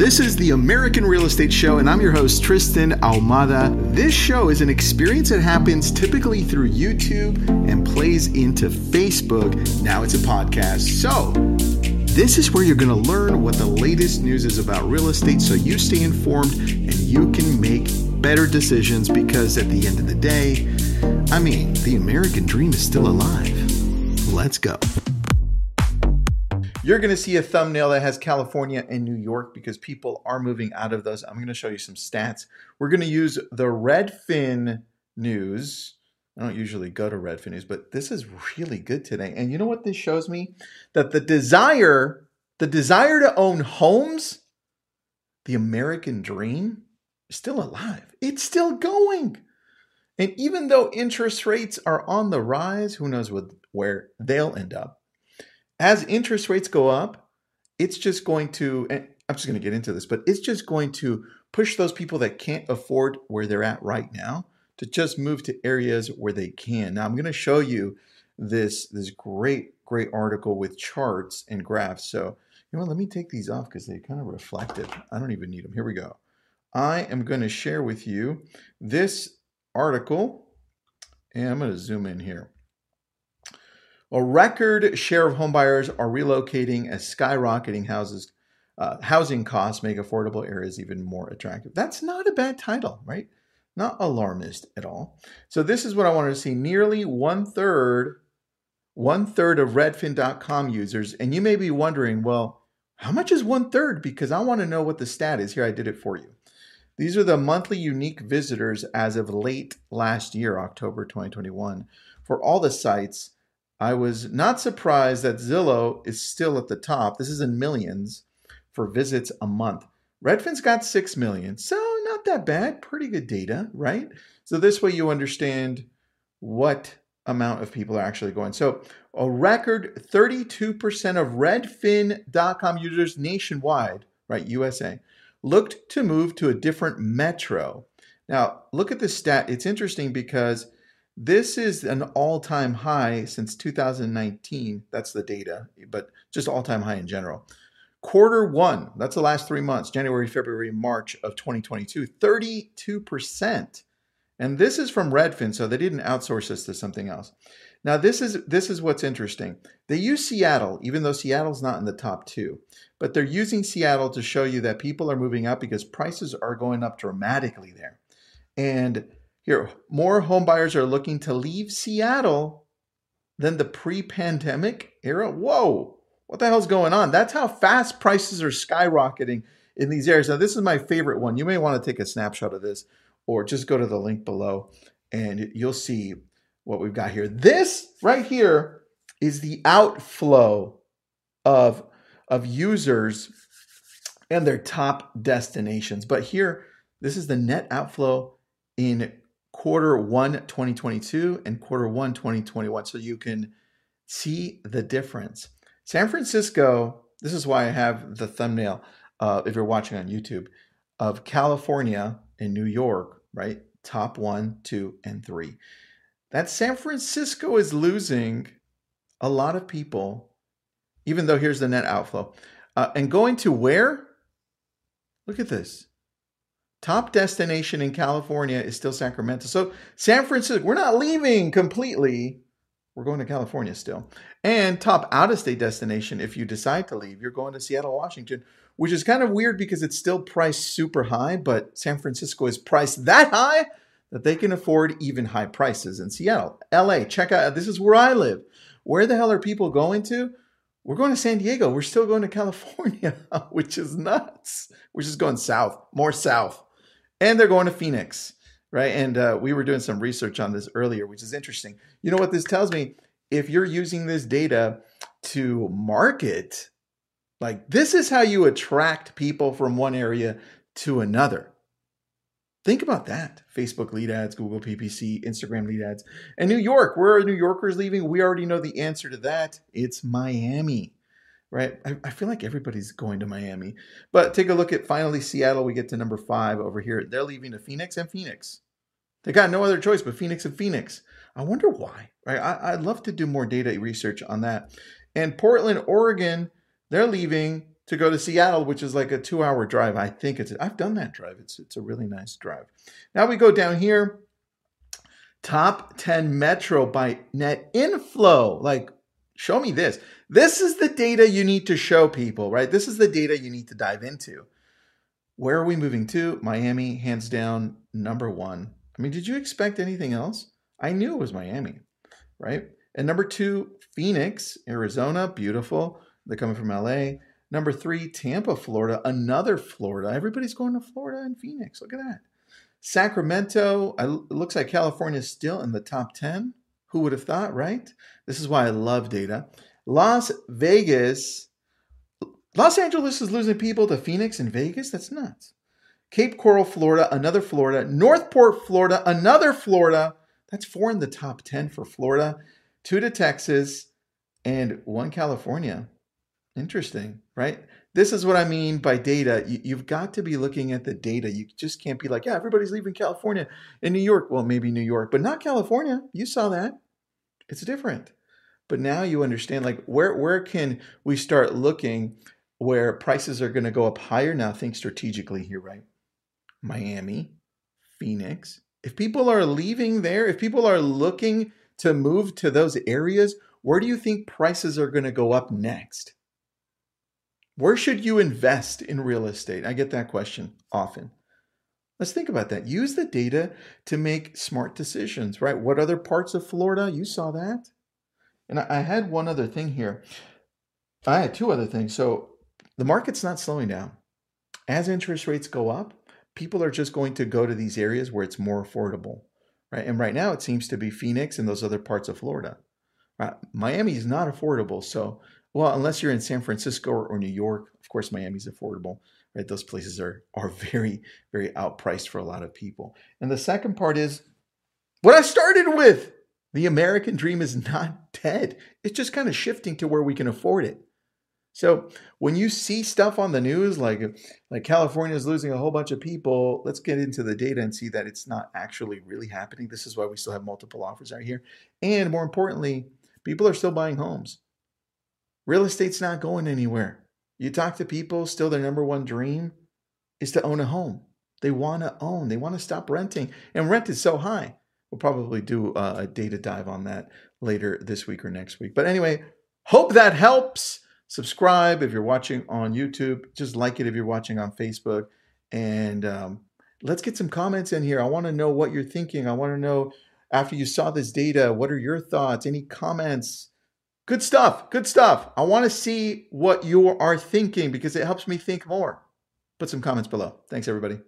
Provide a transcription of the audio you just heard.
This is the American Real Estate Show, and I'm your host, Tristan Ahumada. This show is an experience that happens typically through YouTube and plays into Facebook. Now it's a podcast. So, this is where you're going to learn what the latest news is about real estate so you stay informed and you can make better decisions because at the end of the day, I mean, the American dream is still alive. Let's go. You're going to see a thumbnail that has California and New York because people are moving out of those. I'm going to show you some stats. We're going to use the Redfin news. I don't usually go to Redfin news, but this is really good today. And you know what this shows me? That the desire, the desire to own homes, the American dream is still alive. It's still going. And even though interest rates are on the rise, who knows what, where they'll end up as interest rates go up, it's just going to, I'm just going to get into this, but it's just going to push those people that can't afford where they're at right now to just move to areas where they can. Now, I'm going to show you this, this great, great article with charts and graphs. So, you know let me take these off because they kind of reflected. I don't even need them. Here we go. I am going to share with you this article, and I'm going to zoom in here. A record share of homebuyers are relocating as skyrocketing houses, uh, housing costs make affordable areas even more attractive. That's not a bad title, right? Not alarmist at all. So this is what I wanted to see. Nearly one third, one third of Redfin.com users, and you may be wondering, well, how much is one third? Because I want to know what the stat is. Here, I did it for you. These are the monthly unique visitors as of late last year, October 2021, for all the sites I was not surprised that Zillow is still at the top. This is in millions for visits a month. Redfin's got 6 million, so not that bad. Pretty good data, right? So this way you understand what amount of people are actually going. So a record 32% of redfin.com users nationwide, right, USA, looked to move to a different metro. Now, look at this stat. It's interesting because this is an all time high since 2019. That's the data, but just all time high in general. Quarter one, that's the last three months January, February, March of 2022, 32%. And this is from Redfin, so they didn't outsource this to something else. Now, this is this is what's interesting. They use Seattle, even though Seattle's not in the top two, but they're using Seattle to show you that people are moving up because prices are going up dramatically there. And here, more homebuyers are looking to leave Seattle than the pre pandemic era. Whoa, what the hell's going on? That's how fast prices are skyrocketing in these areas. Now, this is my favorite one. You may want to take a snapshot of this or just go to the link below and you'll see what we've got here. This right here is the outflow of, of users and their top destinations. But here, this is the net outflow in quarter one 2022 and quarter one 2021 so you can see the difference. San Francisco, this is why I have the thumbnail, uh, if you're watching on YouTube, of California and New York, right? Top one, two, and three. That San Francisco is losing a lot of people, even though here's the net outflow. Uh, and going to where? Look at this. Top destination in California is still Sacramento. So San Francisco, we're not leaving completely. We're going to California still. And top out of state destination, if you decide to leave, you're going to Seattle, Washington, which is kind of weird because it's still priced super high, but San Francisco is priced that high that they can afford even high prices in Seattle. LA, check out, this is where I live. Where the hell are people going to? We're going to San Diego. We're still going to California, which is nuts. We're just going south, more south and they're going to Phoenix, right? And uh, we were doing some research on this earlier, which is interesting. You know what this tells me? If you're using this data to market, like this is how you attract people from one area to another. Think about that. Facebook lead ads, Google PPC, Instagram lead ads. And New York, where are New Yorkers leaving? We already know the answer to that. It's Miami right? I, I, feel like everybody's going to Miami. But take a look at finally Seattle. We get to number five over here. They're leaving to Phoenix and Phoenix. They got no other choice but Phoenix and Phoenix. I wonder why, right? I, I'd love to do more data research on that. And Portland, Oregon, they're leaving to go to Seattle, which is like a two hour drive. I think it's, I've done that drive. It's, it's a really nice drive. Now we go down here. Top 10 metro by net inflow. Like, show me this. This is the data you need to show people, right? This is the data you need to dive into. Where are we moving to? Miami, hands down, number one. I mean, did you expect anything else? I knew it was Miami, right? And number two, Phoenix, Arizona, beautiful. They're coming from LA. Number three, Tampa, Florida, another Florida. Everybody's going to Florida and Phoenix. Look at that. Sacramento, it looks like California is still in the top 10. Who would have thought, right? This is why I love data. Las Vegas, Los Angeles is losing people to Phoenix and Vegas. That's nuts. Cape Coral, Florida, another Florida. Northport, Florida, another Florida. That's four in the top 10 for Florida, two to Texas, and one California. Interesting, right? This is what I mean by data. You, have got to be looking at the data. You just can't be like, yeah, everybody's leaving California and New York. Well, maybe New York, but not California. You saw that. It's different. But now you understand like where where can we start looking where prices are going to go up higher now? Think strategically here, right? Miami, Phoenix. If people are leaving there, if people are looking to move to those areas, where do you think prices are going to go up next? Where should you invest in real estate? I get that question often. Let's think about that. Use the data to make smart decisions, right? What other parts of Florida? You saw that. And I had one other thing here. I had two other things. So the market's not slowing down. As interest rates go up, people are just going to go to these areas where it's more affordable, right? And right now it seems to be Phoenix and those other parts of Florida. Right? Miami is not affordable. So, well, unless you're in San Francisco or, New York, of course, Miami's affordable, right? Those places are are very, very outpriced for a lot of people. And the second part is what I started with. The American dream is not dead. It's just kind of shifting to where we can afford it. So when you see stuff on the news like like California is losing a whole bunch of people, let's get into the data and see that it's not actually really happening. This is why we still have multiple offers out here. And more importantly, people are still buying homes. Real estate's not going anywhere. You talk to people, still their number one dream is to own a home. They want to own. They want to stop renting. And rent is so high. We'll probably do a data dive on that later this week or next week. But anyway, hope that helps. Subscribe if you're watching on YouTube. Just like it if you're watching on Facebook. And um, let's get some comments in here. I want to know what you're thinking. I want to know after you saw this data, what are your thoughts? Any comments? Good stuff. Good stuff. I want to see what you are thinking because it helps me think more. Put some comments below. Thanks, everybody.